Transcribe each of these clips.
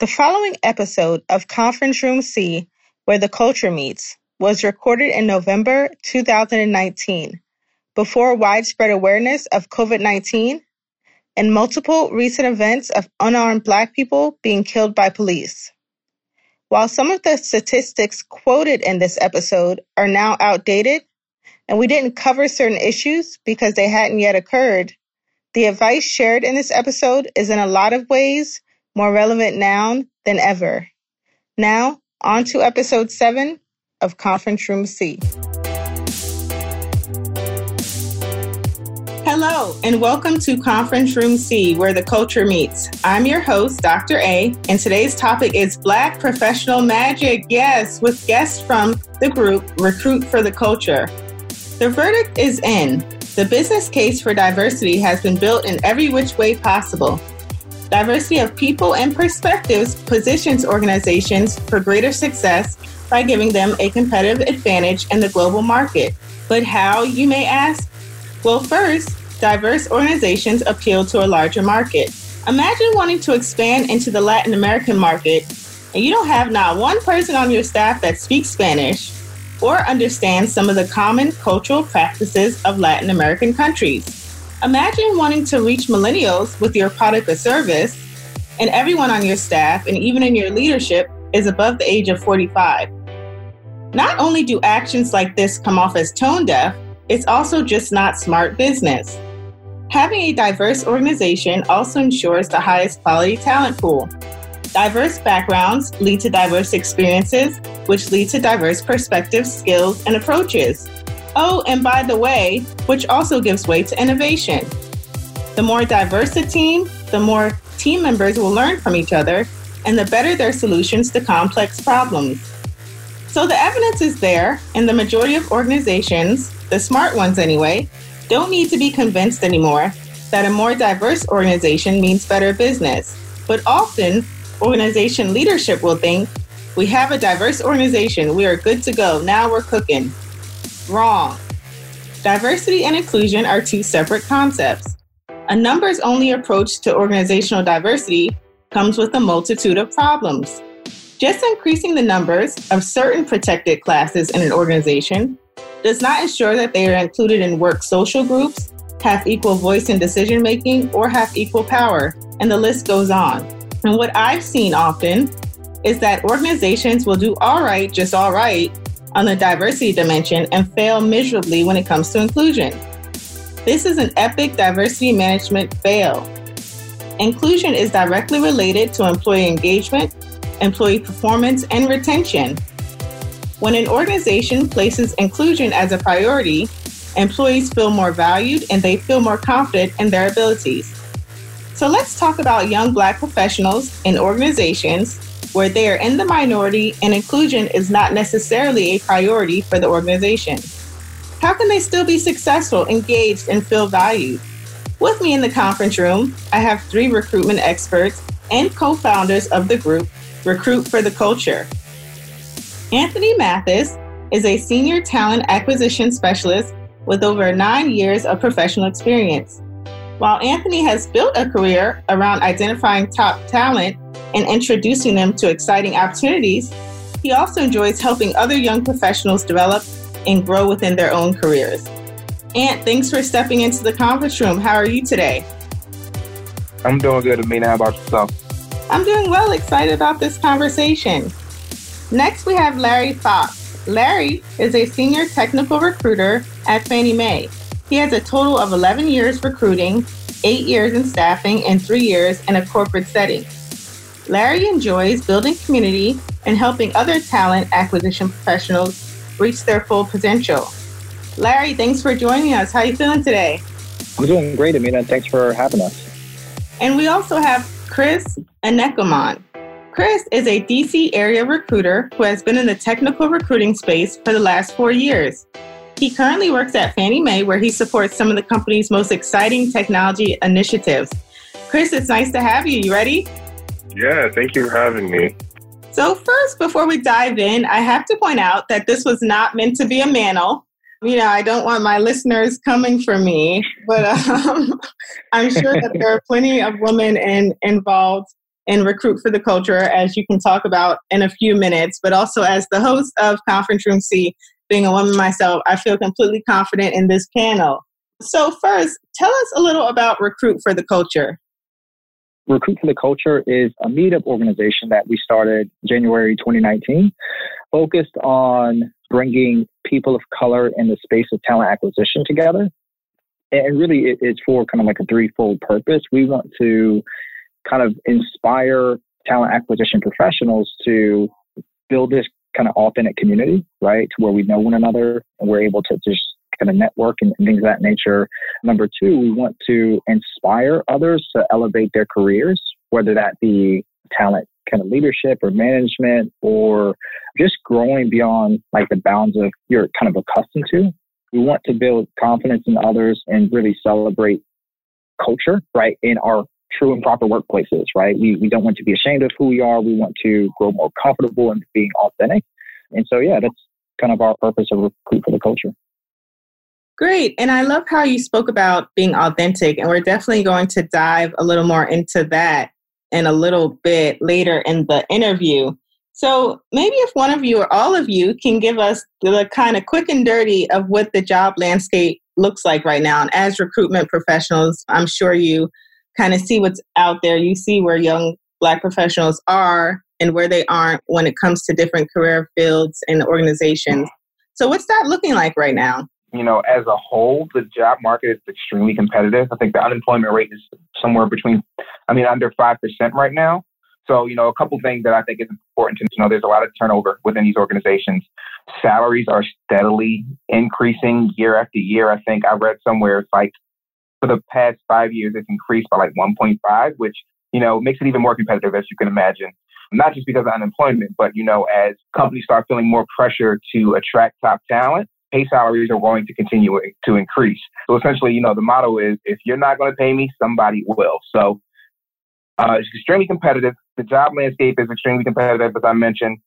The following episode of Conference Room C, Where the Culture Meets, was recorded in November 2019, before widespread awareness of COVID 19 and multiple recent events of unarmed Black people being killed by police. While some of the statistics quoted in this episode are now outdated, and we didn't cover certain issues because they hadn't yet occurred, the advice shared in this episode is in a lot of ways more relevant now than ever. Now, on to episode 7 of Conference Room C. Hello, and welcome to Conference Room C, where the culture meets. I'm your host, Dr. A, and today's topic is Black Professional Magic. Yes, with guests from the group Recruit for the Culture. The verdict is in. The business case for diversity has been built in every which way possible. Diversity of people and perspectives positions organizations for greater success by giving them a competitive advantage in the global market. But how, you may ask? Well, first, diverse organizations appeal to a larger market. Imagine wanting to expand into the Latin American market and you don't have not one person on your staff that speaks Spanish or understands some of the common cultural practices of Latin American countries. Imagine wanting to reach millennials with your product or service, and everyone on your staff and even in your leadership is above the age of 45. Not only do actions like this come off as tone deaf, it's also just not smart business. Having a diverse organization also ensures the highest quality talent pool. Diverse backgrounds lead to diverse experiences, which lead to diverse perspectives, skills, and approaches. Oh, and by the way, which also gives way to innovation. The more diverse a team, the more team members will learn from each other, and the better their solutions to complex problems. So the evidence is there, and the majority of organizations, the smart ones anyway, don't need to be convinced anymore that a more diverse organization means better business. But often, organization leadership will think we have a diverse organization, we are good to go, now we're cooking. Wrong. Diversity and inclusion are two separate concepts. A numbers only approach to organizational diversity comes with a multitude of problems. Just increasing the numbers of certain protected classes in an organization does not ensure that they are included in work social groups, have equal voice in decision making, or have equal power, and the list goes on. And what I've seen often is that organizations will do all right, just all right, on the diversity dimension and fail miserably when it comes to inclusion. This is an epic diversity management fail. Inclusion is directly related to employee engagement, employee performance, and retention. When an organization places inclusion as a priority, employees feel more valued and they feel more confident in their abilities. So let's talk about young Black professionals in organizations where they are in the minority and inclusion is not necessarily a priority for the organization. How can they still be successful, engaged, and feel valued? With me in the conference room, I have three recruitment experts and co founders of the group Recruit for the Culture. Anthony Mathis is a senior talent acquisition specialist with over nine years of professional experience. While Anthony has built a career around identifying top talent and introducing them to exciting opportunities, he also enjoys helping other young professionals develop and grow within their own careers. Ant, thanks for stepping into the conference room. How are you today? I'm doing good, Amina. How about yourself? I'm doing well, excited about this conversation. Next, we have Larry Fox. Larry is a senior technical recruiter at Fannie Mae. He has a total of 11 years recruiting, eight years in staffing, and three years in a corporate setting. Larry enjoys building community and helping other talent acquisition professionals reach their full potential. Larry, thanks for joining us. How are you feeling today? I'm doing great, Amina. Thanks for having us. And we also have Chris Anekomon. Chris is a DC area recruiter who has been in the technical recruiting space for the last four years. He currently works at Fannie Mae, where he supports some of the company's most exciting technology initiatives. Chris, it's nice to have you. You ready? Yeah, thank you for having me. So, first, before we dive in, I have to point out that this was not meant to be a manel. You know, I don't want my listeners coming for me, but um, I'm sure that there are plenty of women in, involved in Recruit for the Culture, as you can talk about in a few minutes, but also as the host of Conference Room C, being a woman myself, I feel completely confident in this panel. So, first, tell us a little about Recruit for the Culture. Recruit for the Culture is a meetup organization that we started January 2019, focused on bringing people of color in the space of talent acquisition together. And really, it's for kind of like a threefold purpose. We want to kind of inspire talent acquisition professionals to build this kind of authentic community, right? Where we know one another and we're able to just kind of network and, and things of that nature. Number two, we want to inspire others to elevate their careers, whether that be talent kind of leadership or management or just growing beyond like the bounds of you're kind of accustomed to. We want to build confidence in others and really celebrate culture, right, in our true and proper workplaces, right? We, we don't want to be ashamed of who we are. We want to grow more comfortable and being authentic. And so, yeah, that's kind of our purpose of Recruit for the Culture. Great. And I love how you spoke about being authentic. And we're definitely going to dive a little more into that in a little bit later in the interview. So maybe if one of you or all of you can give us the kind of quick and dirty of what the job landscape looks like right now. And as recruitment professionals, I'm sure you kind of see what's out there. You see where young Black professionals are and where they aren't when it comes to different career fields and organizations. So, what's that looking like right now? You know, as a whole, the job market is extremely competitive. I think the unemployment rate is somewhere between, I mean, under 5% right now. So, you know, a couple things that I think is important to know there's a lot of turnover within these organizations. Salaries are steadily increasing year after year. I think I read somewhere it's like for the past five years, it's increased by like 1.5, which, you know, makes it even more competitive, as you can imagine. Not just because of unemployment, but, you know, as companies start feeling more pressure to attract top talent, pay salaries are going to continue to increase. So essentially, you know, the motto is if you're not going to pay me, somebody will. So uh, it's extremely competitive. The job landscape is extremely competitive, as I mentioned,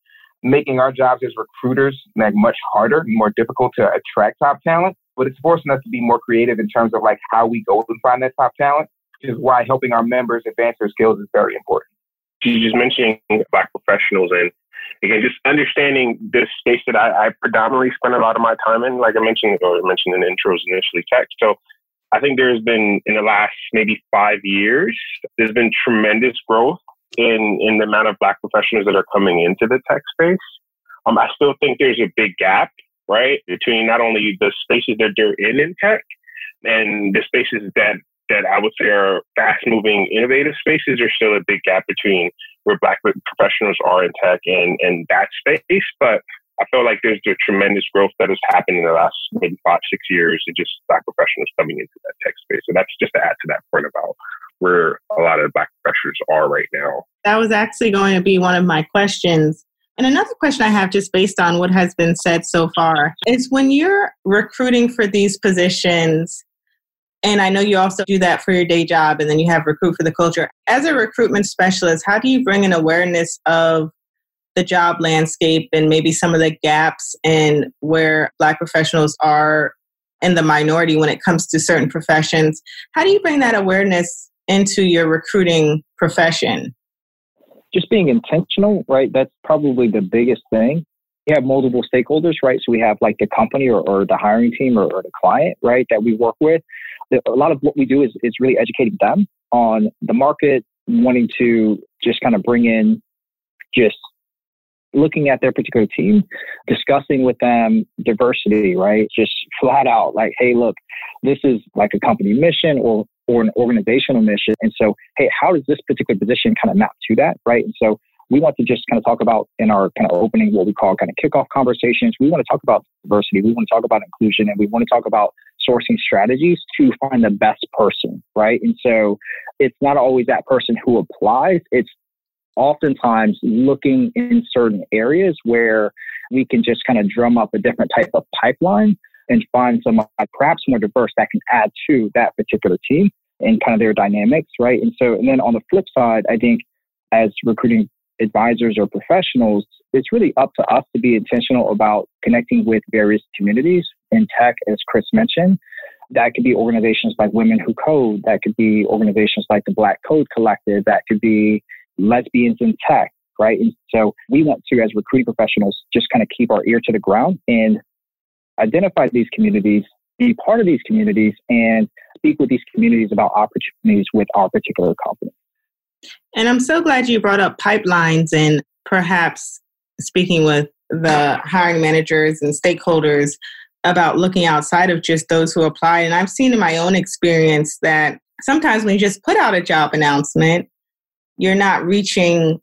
making our jobs as recruiters like much harder more difficult to attract top talent but it's forcing us to be more creative in terms of like how we go and find that top talent, which is why helping our members advance their skills is very important. You just mentioning black professionals and again, just understanding this space that I, I, predominantly spend a lot of my time in, like I mentioned or I mentioned in the intros initially tech. So I think there's been in the last maybe five years, there's been tremendous growth in in the amount of black professionals that are coming into the tech space. Um, I still think there's a big gap right? Between not only the spaces that they're in in tech and the spaces that that I would say are fast moving, innovative spaces, there's still a big gap between where black professionals are in tech and, and that space. But I feel like there's a tremendous growth that has happened in the last maybe five, six years of just black professionals coming into that tech space. So that's just to add to that point about where a lot of black professionals are right now. That was actually going to be one of my questions. And another question I have, just based on what has been said so far, is when you're recruiting for these positions, and I know you also do that for your day job, and then you have Recruit for the Culture. As a recruitment specialist, how do you bring an awareness of the job landscape and maybe some of the gaps in where Black professionals are in the minority when it comes to certain professions? How do you bring that awareness into your recruiting profession? just being intentional, right? That's probably the biggest thing. We have multiple stakeholders, right? So we have like the company or, or the hiring team or, or the client, right, that we work with. A lot of what we do is, is really educating them on the market, wanting to just kind of bring in just looking at their particular team, discussing with them diversity, right? Just flat out like, hey, look, this is like a company mission or or an organizational mission. And so, hey, how does this particular position kind of map to that, right? And so we want to just kind of talk about in our kind of opening what we call kind of kickoff conversations. We want to talk about diversity. We want to talk about inclusion and we want to talk about sourcing strategies to find the best person, right? And so it's not always that person who applies. It's oftentimes looking in certain areas where we can just kind of drum up a different type of pipeline and find someone perhaps more diverse that can add to that particular team and kind of their dynamics, right? And so, and then on the flip side, I think as recruiting advisors or professionals, it's really up to us to be intentional about connecting with various communities in tech, as Chris mentioned. That could be organizations like Women Who Code. That could be organizations like the Black Code Collective. That could be lesbians in tech, right? And so we want to, as recruiting professionals, just kind of keep our ear to the ground and identify these communities, be part of these communities, and speak with these communities about opportunities with our particular company. And I'm so glad you brought up pipelines and perhaps speaking with the hiring managers and stakeholders about looking outside of just those who apply. And I've seen in my own experience that sometimes when you just put out a job announcement, you're not reaching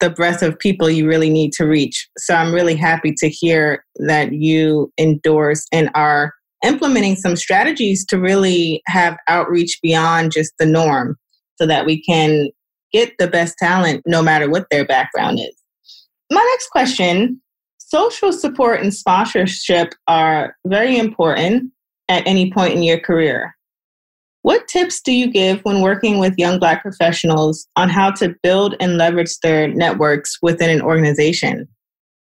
the breadth of people you really need to reach. So I'm really happy to hear that you endorse and are implementing some strategies to really have outreach beyond just the norm so that we can get the best talent no matter what their background is. My next question social support and sponsorship are very important at any point in your career. What tips do you give when working with young Black professionals on how to build and leverage their networks within an organization?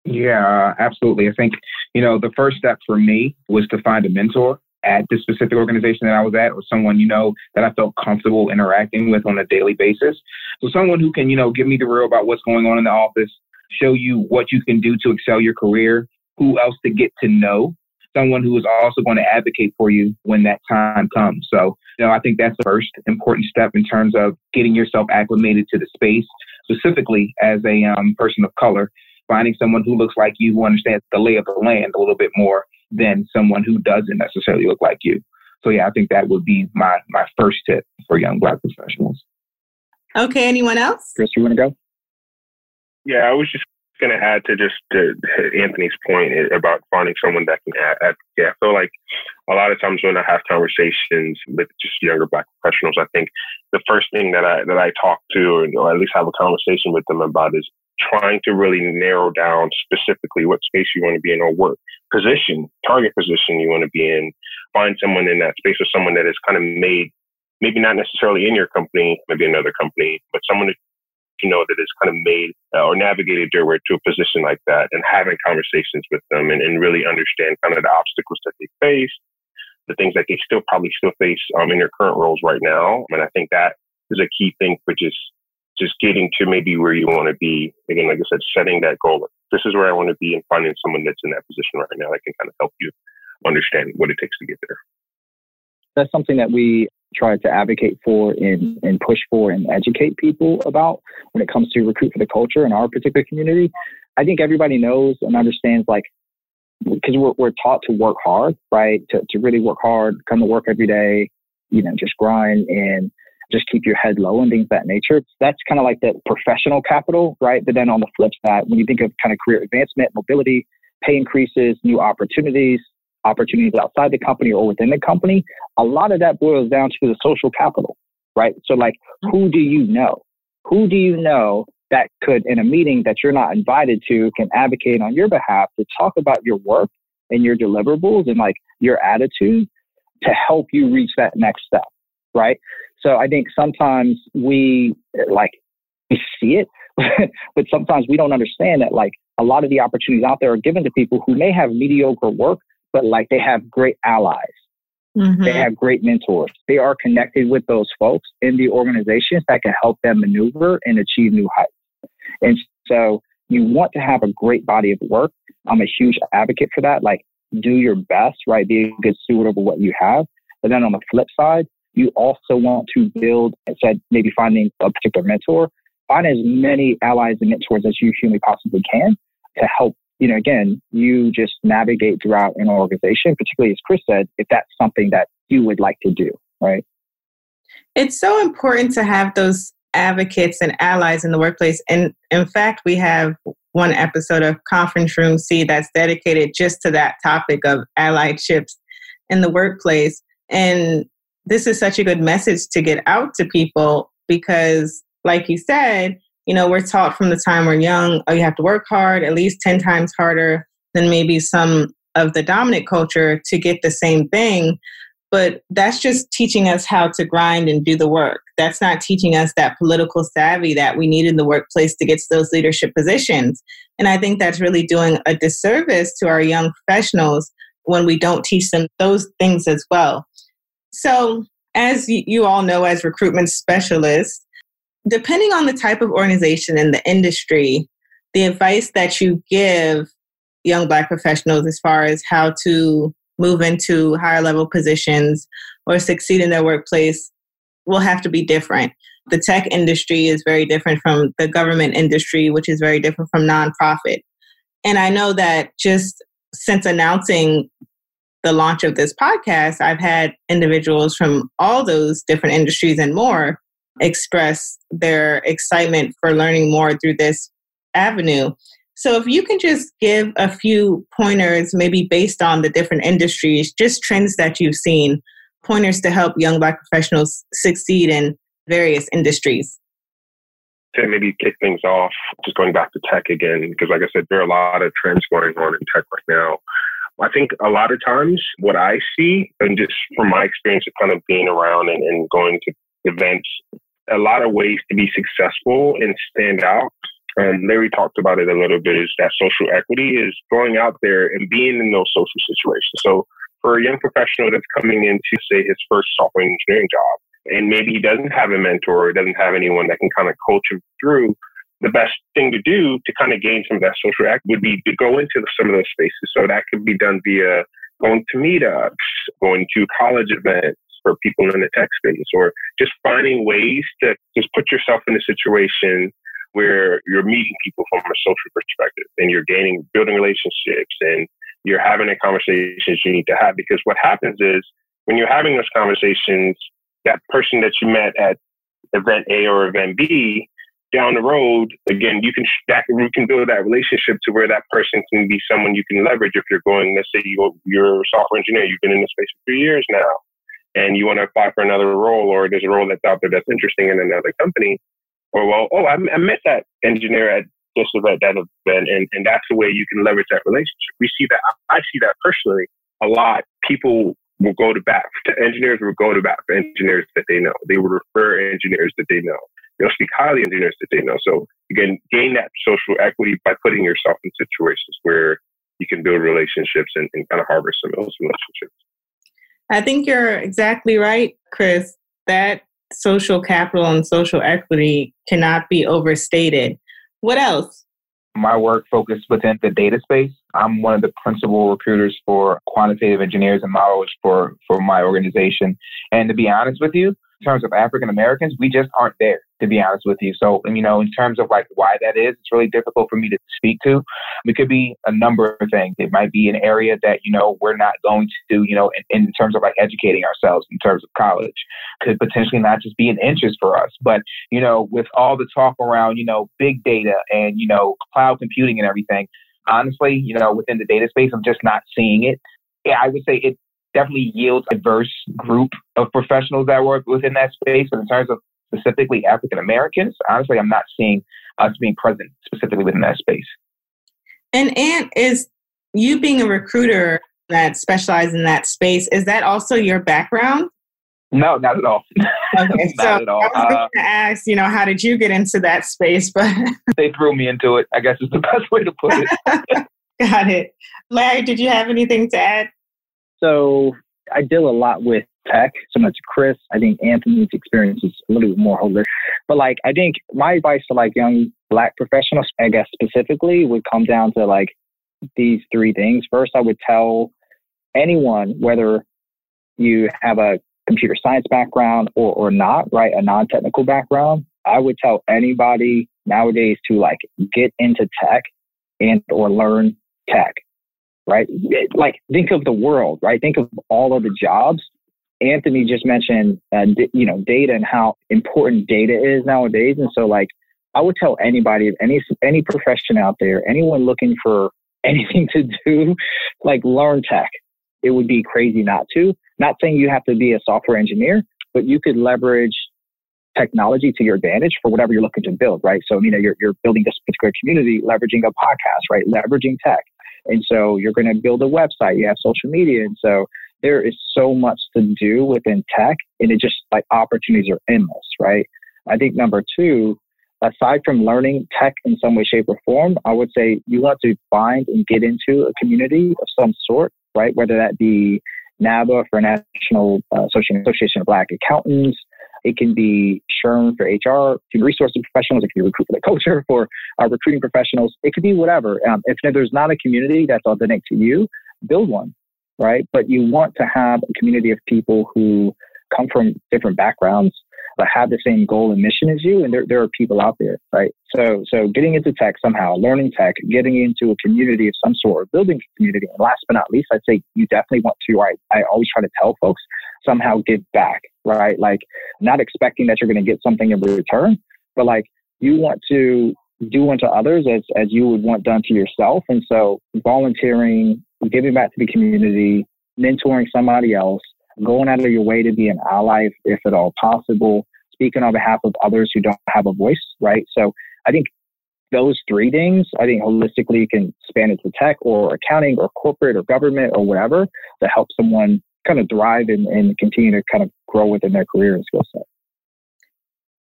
Yeah, absolutely. I think, you know, the first step for me was to find a mentor at this specific organization that I was at or someone, you know, that I felt comfortable interacting with on a daily basis. So someone who can, you know, give me the real about what's going on in the office, show you what you can do to excel your career, who else to get to know someone who is also going to advocate for you when that time comes. So, you know, I think that's the first important step in terms of getting yourself acclimated to the space, specifically as a um, person of color, finding someone who looks like you, who understands the lay of the land a little bit more than someone who doesn't necessarily look like you. So, yeah, I think that would be my my first tip for young Black professionals. Okay, anyone else? Chris, you want to go? Yeah, I was just going to add to just to Anthony's point eh, about finding someone that can add. Yeah, I feel like a lot of times when I have conversations with just younger black professionals, I think the first thing that I that I talk to, or at least have a conversation with them about, is trying to really narrow down specifically what space you want to be in or what position, target position you want to be in. Find someone in that space or someone that is kind of made, maybe not necessarily in your company, maybe another company, but someone know that has kind of made uh, or navigated their way to a position like that and having conversations with them and, and really understand kind of the obstacles that they face, the things that they still probably still face um, in their current roles right now. And I think that is a key thing for just just getting to maybe where you want to be. Again, like I said, setting that goal. This is where I want to be and finding someone that's in that position right now that can kind of help you understand what it takes to get there. That's something that we try to advocate for and, and push for and educate people about when it comes to recruit for the culture in our particular community. I think everybody knows and understands like because we're, we're taught to work hard, right? To, to really work hard, come to work every day, you know, just grind and just keep your head low and things that nature. That's kind of like the professional capital, right? But then on the flip side, when you think of kind of career advancement, mobility, pay increases, new opportunities, opportunities outside the company or within the company, a lot of that boils down to the social capital, right? So, like, who do you know? Who do you know that could, in a meeting that you're not invited to, can advocate on your behalf to talk about your work and your deliverables and like your attitude to help you reach that next step, right? So, I think sometimes we like, we see it, but sometimes we don't understand that like a lot of the opportunities out there are given to people who may have mediocre work, but like they have great allies. Mm-hmm. They have great mentors. They are connected with those folks in the organizations that can help them maneuver and achieve new heights. And so you want to have a great body of work. I'm a huge advocate for that. Like do your best, right? Be a good steward over what you have. But then on the flip side, you also want to build, I said maybe finding a particular mentor, find as many allies and mentors as you humanly possibly can to help you know, again, you just navigate throughout an organization, particularly as Chris said, if that's something that you would like to do, right? It's so important to have those advocates and allies in the workplace. And in fact, we have one episode of Conference Room C that's dedicated just to that topic of allyships in the workplace. And this is such a good message to get out to people because, like you said, you know, we're taught from the time we're young, oh, you have to work hard, at least 10 times harder than maybe some of the dominant culture to get the same thing. But that's just teaching us how to grind and do the work. That's not teaching us that political savvy that we need in the workplace to get to those leadership positions. And I think that's really doing a disservice to our young professionals when we don't teach them those things as well. So, as you all know, as recruitment specialists, depending on the type of organization and the industry, the advice that you give young Black professionals as far as how to move into higher level positions or succeed in their workplace will have to be different. The tech industry is very different from the government industry, which is very different from nonprofit. And I know that just since announcing the launch of this podcast, I've had individuals from all those different industries and more express their excitement for learning more through this avenue. So, if you can just give a few pointers, maybe based on the different industries, just trends that you've seen, pointers to help young Black professionals succeed in various industries. To maybe kick things off, just going back to tech again, because like I said, there are a lot of trends going on in tech right now. I think a lot of times what I see, and just from my experience of kind of being around and, and going to events, a lot of ways to be successful and stand out. And Larry talked about it a little bit is that social equity is going out there and being in those social situations. So for a young professional that's coming into, say, his first software engineering job, and maybe he doesn't have a mentor or doesn't have anyone that can kind of coach him through, the best thing to do to kind of gain some of that social act would be to go into some of those spaces. So that could be done via going to meetups, going to college events for people in the tech space, or just finding ways to just put yourself in a situation where you're meeting people from a social perspective and you're gaining, building relationships and you're having the conversations you need to have. Because what happens is when you're having those conversations, that person that you met at event A or event B, down the road, again, you can that you can build that relationship to where that person can be someone you can leverage if you're going. Let's say you you're a software engineer, you've been in the space for three years now, and you want to apply for another role, or there's a role that's out there that's interesting in another company, or well, oh, I, I met that engineer at this event, that event, and and that's the way you can leverage that relationship. We see that I see that personally a lot. People will go to bat. To engineers will go to bat for engineers that they know. They will refer engineers that they know. They'll speak highly of engineers that they know. So again, gain that social equity by putting yourself in situations where you can build relationships and, and kind of harvest some of those relationships. I think you're exactly right, Chris. That social capital and social equity cannot be overstated. What else? My work focused within the data space. I'm one of the principal recruiters for quantitative engineers and models for, for my organization. And to be honest with you, in terms of African Americans, we just aren't there, to be honest with you. So, you know, in terms of like why that is, it's really difficult for me to speak to. It could be a number of things. It might be an area that, you know, we're not going to do, you know, in, in terms of like educating ourselves in terms of college. Could potentially not just be an interest for us. But, you know, with all the talk around, you know, big data and, you know, cloud computing and everything, honestly, you know, within the data space, I'm just not seeing it. Yeah, I would say it definitely yields a diverse group of professionals that work within that space. But in terms of specifically African Americans, honestly, I'm not seeing us being present specifically within that space. And Ant, is you being a recruiter that specializes in that space, is that also your background? No, not at all. Okay, so at all. I was going uh, to ask, you know, how did you get into that space? But they threw me into it. I guess is the best way to put it. Got it, Larry. Did you have anything to add? So I deal a lot with tech, similar to Chris. I think Anthony's experience is a little bit more holistic. But like, I think my advice to like young black professionals, I guess specifically, would come down to like these three things. First, I would tell anyone, whether you have a computer science background or, or not, right, a non technical background, I would tell anybody nowadays to like get into tech and or learn tech right? Like, think of the world, right? Think of all of the jobs. Anthony just mentioned, uh, d- you know, data and how important data is nowadays. And so, like, I would tell anybody, any any profession out there, anyone looking for anything to do, like, learn tech. It would be crazy not to. Not saying you have to be a software engineer, but you could leverage technology to your advantage for whatever you're looking to build, right? So, you know, you're, you're building this particular community, leveraging a podcast, right? Leveraging tech. And so you're going to build a website, you have social media. And so there is so much to do within tech and it just like opportunities are endless, right? I think number two, aside from learning tech in some way, shape, or form, I would say you have to find and get into a community of some sort, right? Whether that be NABA for National uh, Association of Black Accountants, It can be SHRM for HR, human resources professionals. It can be recruit for the culture for our recruiting professionals. It could be whatever. Um, if there's not a community that's authentic to you, build one, right? But you want to have a community of people who come from different backgrounds but have the same goal and mission as you. And there, there are people out there, right? So, so getting into tech somehow, learning tech, getting into a community of some sort, building community. And last but not least, I'd say you definitely want to, I, I always try to tell folks, somehow give back, right? Like not expecting that you're going to get something in return, but like you want to do unto others as, as you would want done to yourself. And so volunteering, giving back to the community, mentoring somebody else, going out of your way to be an ally if, if at all possible, speaking on behalf of others who don't have a voice, right? So I think those three things, I think holistically you can span into tech or accounting or corporate or government or whatever to help someone kind of thrive and, and continue to kind of grow within their career and skill set.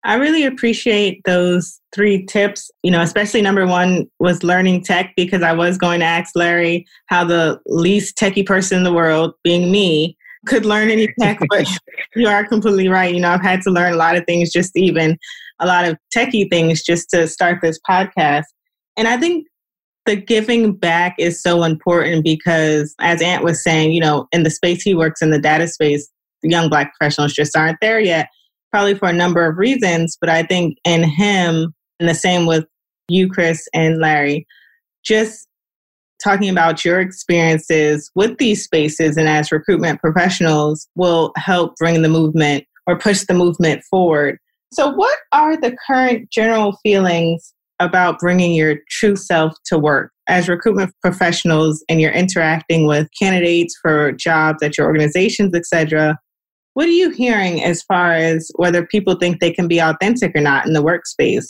I really appreciate those three tips. You know, especially number one was learning tech because I was going to ask Larry how the least techie person in the world, being me, could learn any tech, but you are completely right. You know, I've had to learn a lot of things, just even a lot of techie things, just to start this podcast. And I think the giving back is so important because, as Ant was saying, you know, in the space he works in, the data space, young Black professionals just aren't there yet, probably for a number of reasons. But I think in him, and the same with you, Chris and Larry, just talking about your experiences with these spaces and as recruitment professionals will help bring the movement or push the movement forward. So, what are the current general feelings about bringing your true self to work? As recruitment professionals and you're interacting with candidates for jobs at your organizations, etc., what are you hearing as far as whether people think they can be authentic or not in the workspace?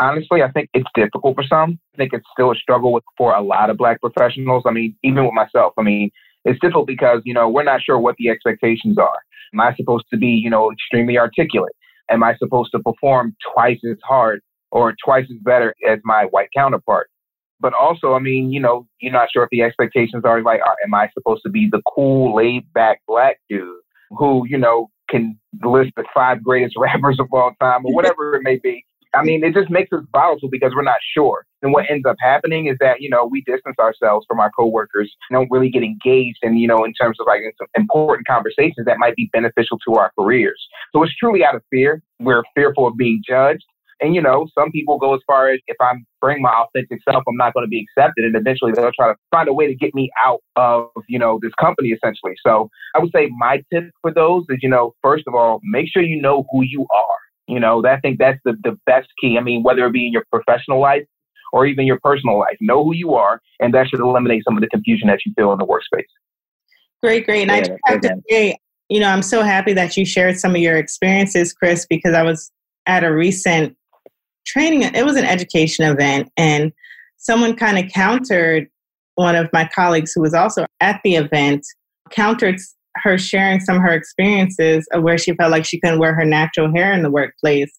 honestly, I think it's difficult for some. I think it's still a struggle with, for a lot of black professionals. I mean, even with myself, I mean, it's difficult because, you know, we're not sure what the expectations are. Am I supposed to be, you know, extremely articulate? Am I supposed to perform twice as hard or twice as better as my white counterpart? But also, I mean, you know, you're not sure if the expectations are like, are, am I supposed to be the cool, laid back black dude who, you know, can list the five greatest rappers of all time or whatever it may be? I mean, it just makes us volatile because we're not sure. And what ends up happening is that, you know, we distance ourselves from our coworkers don't really get engaged in, you know, in terms of like important conversations that might be beneficial to our careers. So it's truly out of fear. We're fearful of being judged. And, you know, some people go as far as if I bring my authentic self, I'm not going to be accepted. And eventually they'll try to find a way to get me out of, you know, this company essentially. So I would say my tip for those is, you know, first of all, make sure you know who you are. You know, I think that's the, the best key. I mean, whether it be in your professional life or even your personal life, know who you are, and that should eliminate some of the confusion that you feel in the workspace. Great, great. And yeah, I just have to say, you know, I'm so happy that you shared some of your experiences, Chris, because I was at a recent training, it was an education event, and someone kind of countered one of my colleagues who was also at the event, countered her sharing some of her experiences of where she felt like she couldn't wear her natural hair in the workplace.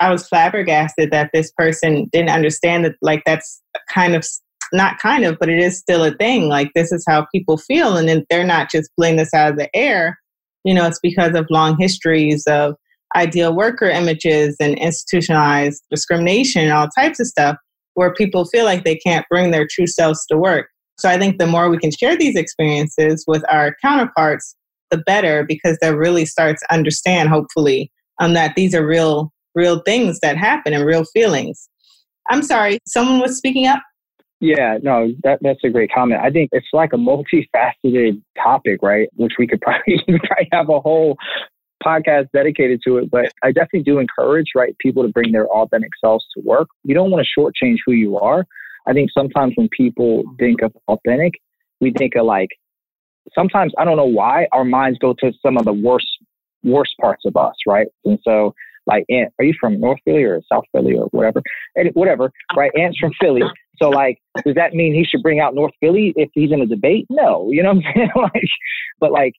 I was flabbergasted that this person didn't understand that, like, that's kind of not kind of, but it is still a thing. Like, this is how people feel. And then they're not just pulling this out of the air. You know, it's because of long histories of ideal worker images and institutionalized discrimination and all types of stuff where people feel like they can't bring their true selves to work. So I think the more we can share these experiences with our counterparts, the better, because they really start to understand, hopefully, um, that these are real, real things that happen and real feelings. I'm sorry, someone was speaking up. Yeah, no, that, that's a great comment. I think it's like a multifaceted topic, right? Which we could probably, probably have a whole podcast dedicated to it. But I definitely do encourage, right, people to bring their authentic selves to work. You don't want to shortchange who you are. I think sometimes when people think of authentic, we think of like, sometimes I don't know why our minds go to some of the worst, worst parts of us, right? And so, like, Ant, are you from North Philly or South Philly or whatever? And whatever, right? Ant's from Philly. So, like, does that mean he should bring out North Philly if he's in a debate? No, you know what I'm saying? like, but like,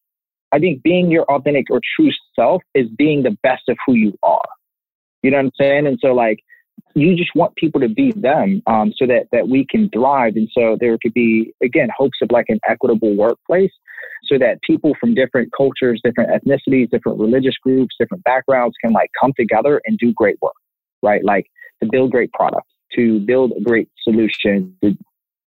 I think being your authentic or true self is being the best of who you are. You know what I'm saying? And so, like, you just want people to be them um, so that, that we can thrive. And so there could be, again, hopes of like an equitable workplace. so that people from different cultures, different ethnicities, different religious groups, different backgrounds can like come together and do great work, right? Like to build great products, to build a great solution, to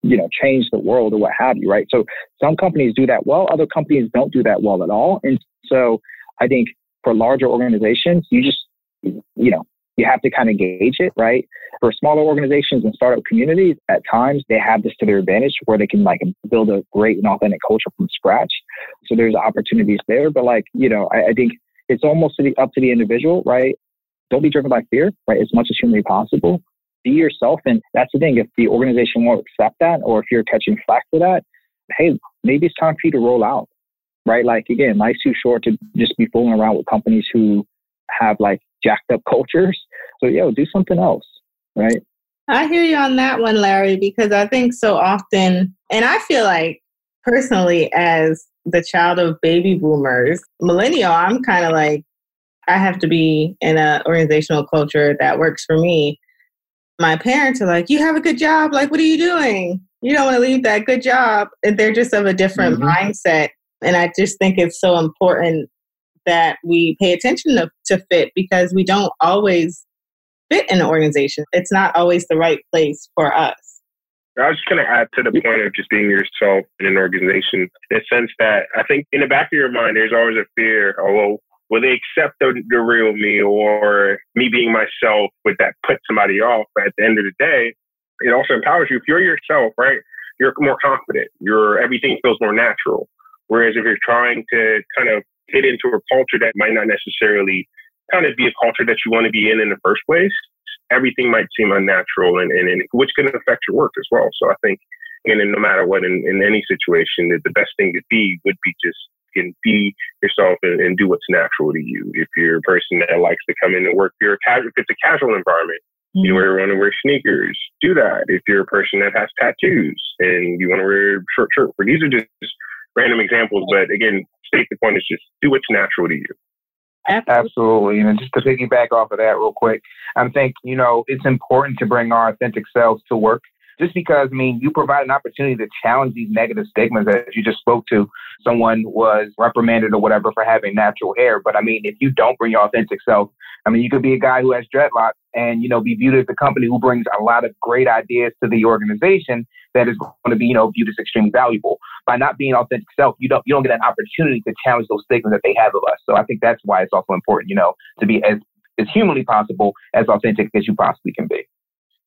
you know change the world or what have you, right? So some companies do that well, other companies don't do that well at all, and so I think for larger organizations, you just you know you have to kind of gauge it, right? For smaller organizations and startup communities, at times they have this to their advantage where they can like build a great and authentic culture from scratch. So there's opportunities there. But like, you know, I, I think it's almost to the, up to the individual, right? Don't be driven by fear, right? As much as humanly possible. Be yourself. And that's the thing. If the organization won't accept that, or if you're catching flack for that, hey, maybe it's time for you to roll out, right? Like, again, life's too short to just be fooling around with companies who have like jacked up cultures. So, yo, do something else, right? I hear you on that one, Larry, because I think so often, and I feel like personally, as the child of baby boomers, millennial, I'm kind of like, I have to be in an organizational culture that works for me. My parents are like, You have a good job. Like, what are you doing? You don't want to leave that good job. And they're just of a different mm-hmm. mindset. And I just think it's so important that we pay attention to, to fit because we don't always fit in an organization. It's not always the right place for us. I was just going to add to the point of just being yourself in an organization, in the sense that I think in the back of your mind, there's always a fear, oh, well, will they accept the, the real me or me being myself? Would that put somebody off? But at the end of the day, it also empowers you. If you're yourself, right, you're more confident. You're everything feels more natural. Whereas if you're trying to kind of fit into a culture that might not necessarily kind of be a culture that you want to be in in the first place, everything might seem unnatural and, and, and which can affect your work as well. So I think, and no matter what, in, in any situation, the best thing to be would be just can be yourself and, and, do what's natural to you. If you're a person that likes to come in and work, if you're a casual, if it's a casual environment, mm-hmm. you want to wear sneakers, do that. If you're a person that has tattoos and you want to wear a short shirt, but these are just random examples. But again, state the point is just do what's natural to you. Absolutely. And just to piggyback off of that real quick, I think, you know, it's important to bring our authentic selves to work just because, I mean, you provide an opportunity to challenge these negative stigmas that you just spoke to. Someone was reprimanded or whatever for having natural hair. But I mean, if you don't bring your authentic self, I mean, you could be a guy who has dreadlocks and, you know, be viewed as a company who brings a lot of great ideas to the organization that is going to be, you know, viewed as extremely valuable. By not being authentic self, you don't you don't get an opportunity to challenge those stigmas that they have of us. So I think that's why it's also important, you know, to be as as humanly possible, as authentic as you possibly can be.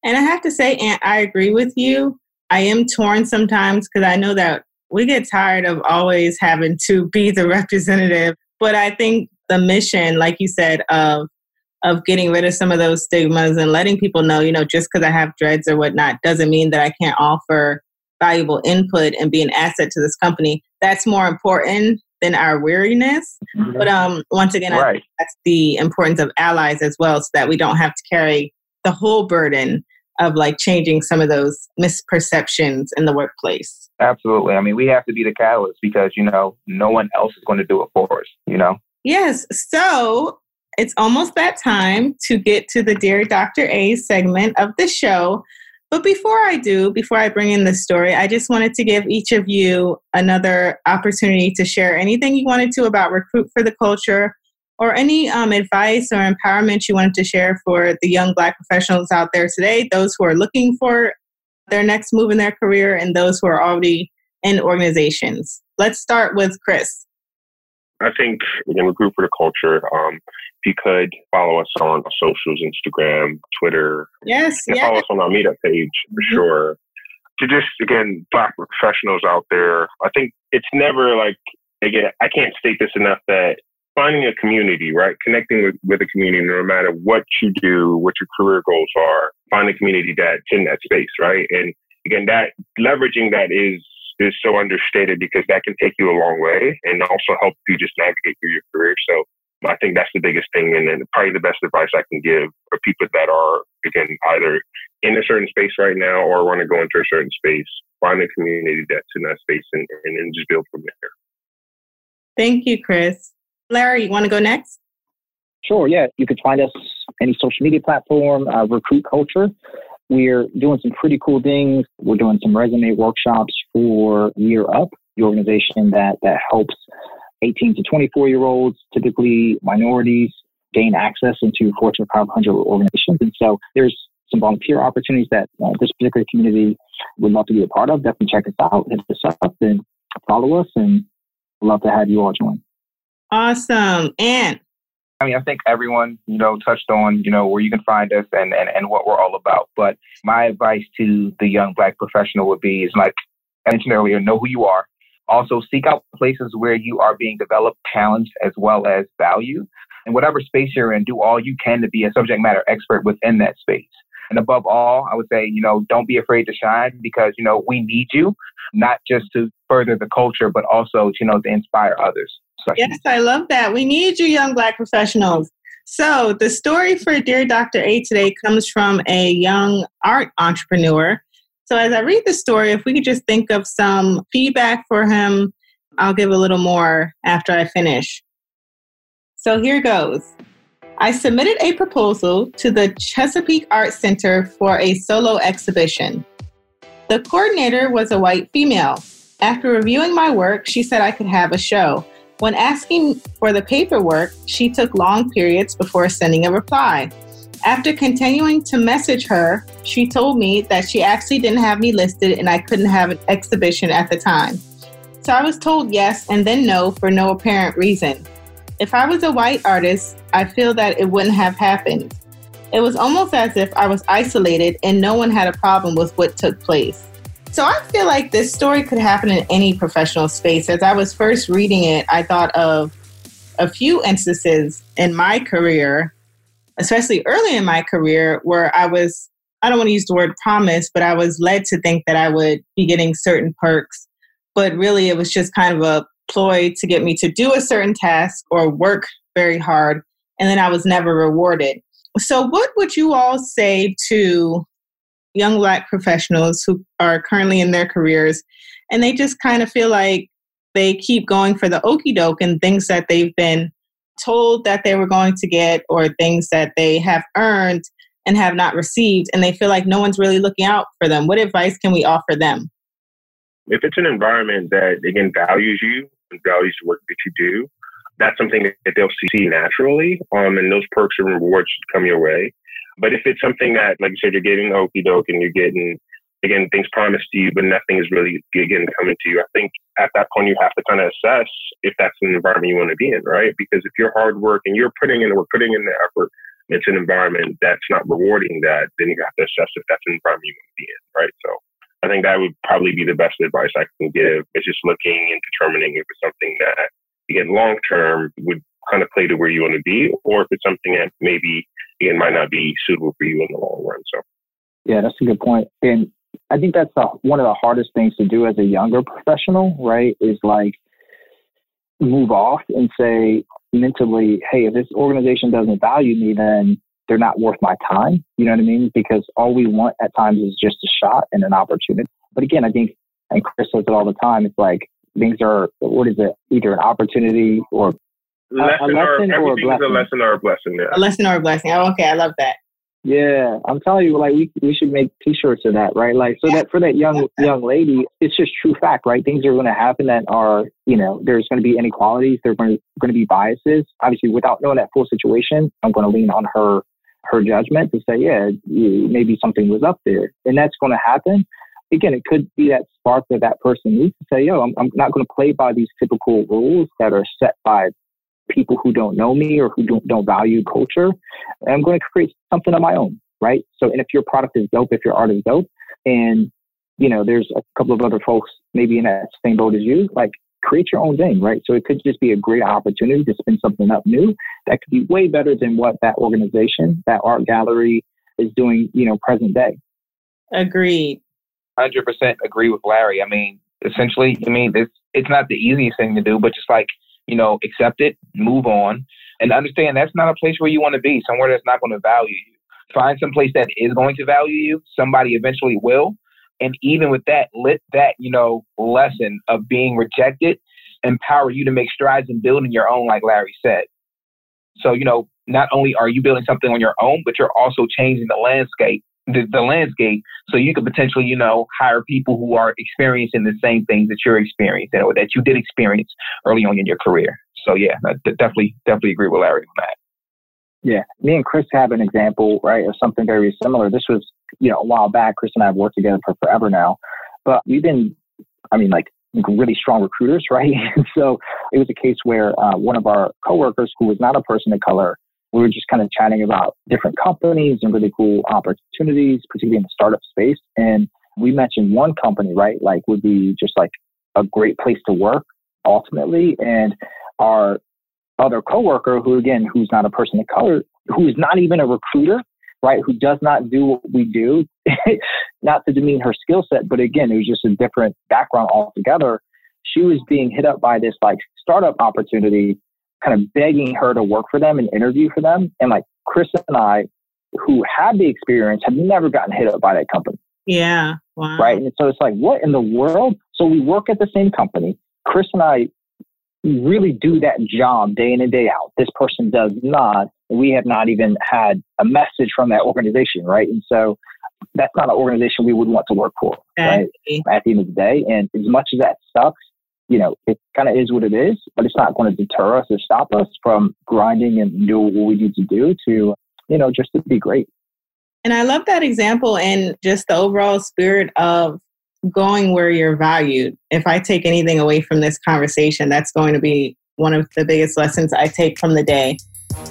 And I have to say, Ant, I agree with you. I am torn sometimes because I know that we get tired of always having to be the representative. But I think the mission, like you said, of of getting rid of some of those stigmas and letting people know, you know, just because I have dreads or whatnot doesn't mean that I can't offer valuable input and be an asset to this company. That's more important than our weariness. Mm-hmm. But um, once again, right. that's the importance of allies as well, so that we don't have to carry the whole burden of like changing some of those misperceptions in the workplace. Absolutely. I mean, we have to be the catalyst because, you know, no one else is going to do it for us, you know? Yes. So it's almost that time to get to the Dear Dr. A segment of the show. But before I do, before I bring in the story, I just wanted to give each of you another opportunity to share anything you wanted to about Recruit for the Culture or any um, advice or empowerment you wanted to share for the young Black professionals out there today, those who are looking for their next move in their career and those who are already in organizations. Let's start with Chris. I think again, Recruit for the Culture. Um, if you could follow us on socials, Instagram, Twitter. Yes. And yes. follow us on our meetup page for mm-hmm. sure. To just again, black professionals out there, I think it's never like again, I can't state this enough that finding a community, right? Connecting with, with a community, no matter what you do, what your career goals are, find a community that's in that space, right? And again, that leveraging that is is so understated because that can take you a long way and also help you just navigate through your career. So I think that's the biggest thing. And probably the best advice I can give for people that are, again, either in a certain space right now or want to go into a certain space, find a community that's in that space and, and then just build from there. Thank you, Chris. Larry, you want to go next? Sure, yeah. You could find us any social media platform, uh, Recruit Culture. We're doing some pretty cool things. We're doing some resume workshops for Year Up, the organization that, that helps 18 to 24 year olds, typically minorities, gain access into Fortune 500 organizations. And so there's some volunteer opportunities that uh, this particular community would love to be a part of. Definitely check us out, hit us up, and follow us. And love to have you all join. Awesome. And I mean, I think everyone, you know, touched on, you know, where you can find us and, and, and what we're all about. But my advice to the young black professional would be is like I mentioned earlier, know who you are. Also seek out places where you are being developed, challenged, as well as valued. And whatever space you're in, do all you can to be a subject matter expert within that space. And above all, I would say, you know, don't be afraid to shine because, you know, we need you, not just to further the culture, but also, you know, to inspire others. Yes, I love that. We need you, young Black professionals. So, the story for Dear Dr. A today comes from a young art entrepreneur. So, as I read the story, if we could just think of some feedback for him, I'll give a little more after I finish. So, here goes. I submitted a proposal to the Chesapeake Art Center for a solo exhibition. The coordinator was a white female. After reviewing my work, she said I could have a show. When asking for the paperwork, she took long periods before sending a reply. After continuing to message her, she told me that she actually didn't have me listed and I couldn't have an exhibition at the time. So I was told yes and then no for no apparent reason. If I was a white artist, I feel that it wouldn't have happened. It was almost as if I was isolated and no one had a problem with what took place. So I feel like this story could happen in any professional space. As I was first reading it, I thought of a few instances in my career, especially early in my career, where I was, I don't want to use the word promise, but I was led to think that I would be getting certain perks. But really, it was just kind of a ploy to get me to do a certain task or work very hard. And then I was never rewarded. So, what would you all say to young black professionals who are currently in their careers and they just kind of feel like they keep going for the okey doke and things that they've been told that they were going to get or things that they have earned and have not received and they feel like no one's really looking out for them. What advice can we offer them? If it's an environment that again values you and values the work that you do that's something that they'll see naturally um, and those perks and rewards should come your way but if it's something that, like you said, you're getting okey doke and you're getting, again, things promised to you, but nothing is really, again, coming to you, I think at that point you have to kind of assess if that's an environment you want to be in, right? Because if you're hard work and you're putting in, we're putting in the effort, it's an environment that's not rewarding that, then you have to assess if that's an environment you want to be in, right? So I think that would probably be the best advice I can give is just looking and determining if it's something that, again, long term would kind of play to where you want to be, or if it's something that maybe it might not be suitable for you in the long run. So, yeah, that's a good point. And I think that's one of the hardest things to do as a younger professional, right? Is like move off and say mentally, hey, if this organization doesn't value me, then they're not worth my time. You know what I mean? Because all we want at times is just a shot and an opportunity. But again, I think, and Chris says it all the time, it's like things are, what is it, either an opportunity or lesson, a, a lesson or, or everything is a lesson or a blessing. Yeah. A lesson or a blessing. Oh, okay, I love that. Yeah, I'm telling you, like we we should make T-shirts of that, right? Like so that for that young young lady, it's just true fact, right? Things are going to happen that are, you know, there's going to be inequalities, there's going to, going to be biases. Obviously, without knowing that full situation, I'm going to lean on her her judgment to say, yeah, maybe something was up there, and that's going to happen. Again, it could be that spark that that person needs to say, yo, I'm, I'm not going to play by these typical rules that are set by people who don't know me or who don't, don't value culture. I'm going to create something of my own, right? So, and if your product is dope, if your art is dope, and you know, there's a couple of other folks maybe in that same boat as you, like create your own thing, right? So it could just be a great opportunity to spin something up new that could be way better than what that organization, that art gallery is doing, you know, present day. Agreed. 100% agree with Larry. I mean, essentially, I mean, it's, it's not the easiest thing to do, but just like you know, accept it, move on, and understand that's not a place where you want to be, somewhere that's not going to value you. Find some place that is going to value you. Somebody eventually will. And even with that, let that, you know, lesson of being rejected empower you to make strides in building your own, like Larry said. So, you know, not only are you building something on your own, but you're also changing the landscape the, the landscape so you could potentially, you know, hire people who are experiencing the same things that you're experiencing or that you did experience early on in your career. So yeah, I definitely, definitely agree with Larry on that. Yeah. Me and Chris have an example, right, of something very similar. This was, you know, a while back. Chris and I have worked together for forever now, but we've been, I mean, like really strong recruiters, right? so it was a case where uh, one of our coworkers who was not a person of color we were just kind of chatting about different companies and really cool opportunities, particularly in the startup space. And we mentioned one company, right? Like would be just like a great place to work ultimately. And our other coworker, who again, who's not a person of color, who is not even a recruiter, right? Who does not do what we do, not to demean her skill set, but again, it was just a different background altogether. She was being hit up by this like startup opportunity kind of begging her to work for them and interview for them. And like Chris and I, who had the experience, had never gotten hit up by that company. Yeah. Wow. Right. And so it's like, what in the world? So we work at the same company. Chris and I really do that job day in and day out. This person does not. We have not even had a message from that organization. Right. And so that's not an organization we would want to work for. Right. At the end of the day. And as much as that sucks, you know, it kind of is what it is, but it's not going to deter us or stop us from grinding and do what we need to do to, you know, just to be great. And I love that example and just the overall spirit of going where you're valued. If I take anything away from this conversation, that's going to be one of the biggest lessons I take from the day.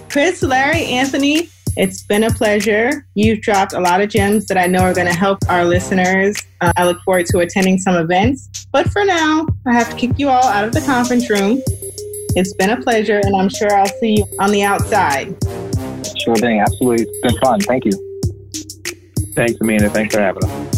Chris, Larry, Anthony, it's been a pleasure. You've dropped a lot of gems that I know are going to help our listeners. Uh, I look forward to attending some events. But for now, I have to kick you all out of the conference room. It's been a pleasure, and I'm sure I'll see you on the outside. Sure thing. Absolutely. It's been fun. Thank you. Thanks, Amanda. Thanks for having us.